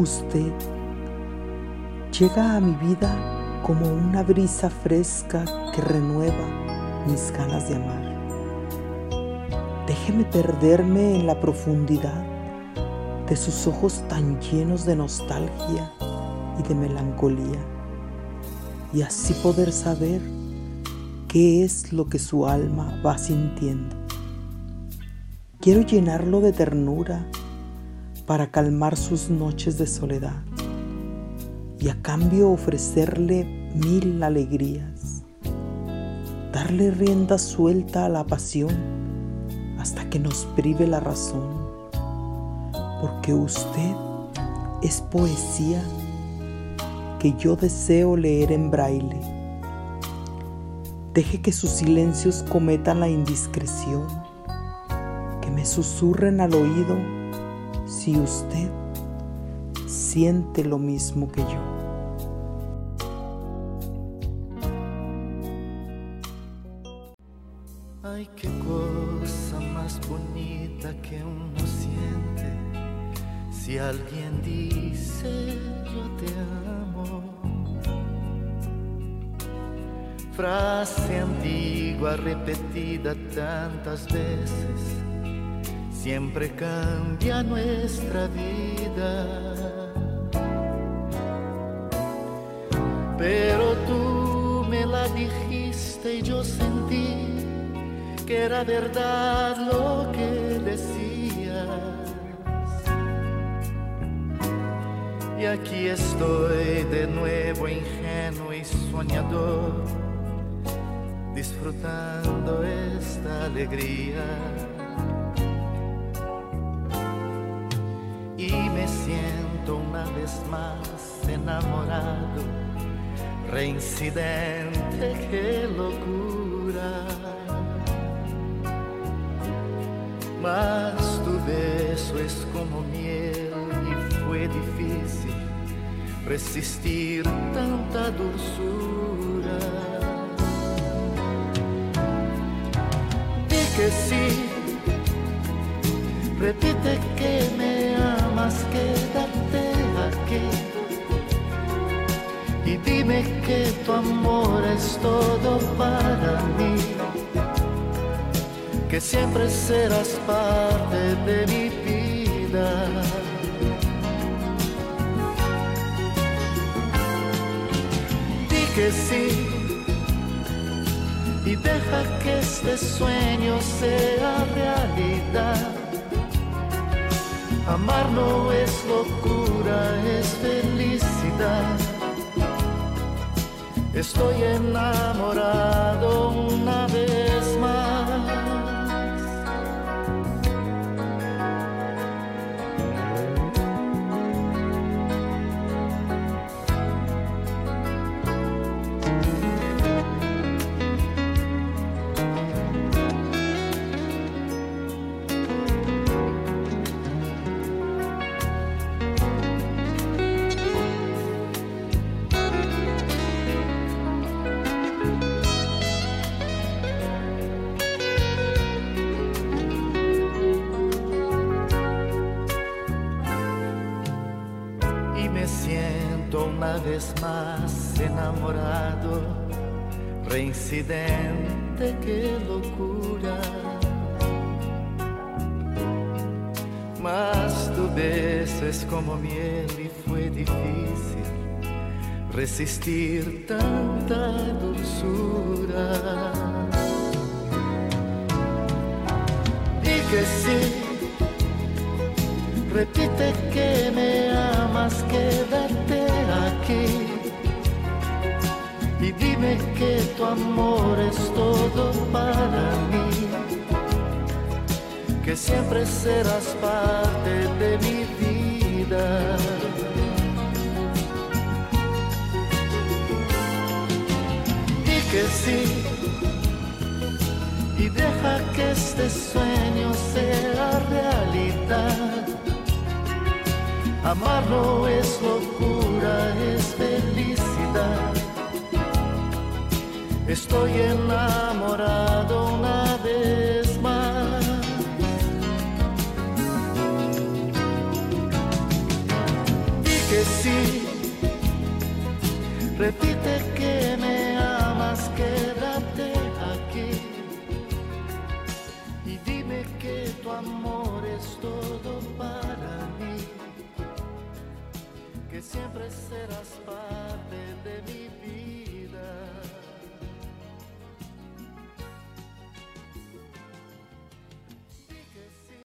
Usted llega a mi vida como una brisa fresca que renueva mis ganas de amar. Déjeme perderme en la profundidad de sus ojos tan llenos de nostalgia y de melancolía y así poder saber qué es lo que su alma va sintiendo. Quiero llenarlo de ternura para calmar sus noches de soledad y a cambio ofrecerle mil alegrías, darle rienda suelta a la pasión hasta que nos prive la razón, porque usted es poesía que yo deseo leer en braille. Deje que sus silencios cometan la indiscreción, que me susurren al oído si usted siente lo mismo que yo. Ay, qué cosa más bonita que uno siente si alguien dice yo te amo. Frase antigua repetida tantas veces, siempre cambia nuestra vida. Pero tú me la dijiste y yo sentí que era verdad lo que decías. Y aquí estoy de nuevo ingenuo y soñador, disfrutando esta alegría. Y me siento una vez más enamorado, reincidente, qué locura. Mas tu beso es como miel y fue difícil resistir tanta dulzura. Di que sí, repite que me amas, quédate aquí. Y dime que tu amor es todo para mí que siempre serás parte de mi vida. Di que sí y deja que este sueño sea realidad. Amar no es locura, es felicidad. Estoy enamorado una vez una vez más enamorado, reincidente, qué locura. Mas tu beso es como miel y fue difícil resistir tanta dulzura. Y que sí, repite que me que tu amor es todo para mí, que siempre serás parte de mi vida. Y que sí, y deja que este sueño sea realidad. Amar no es locura, Estoy enamorado una vez más. Y que sí. Repite que me amas, quédate aquí. Y dime que tu amor es todo para mí. Que siempre será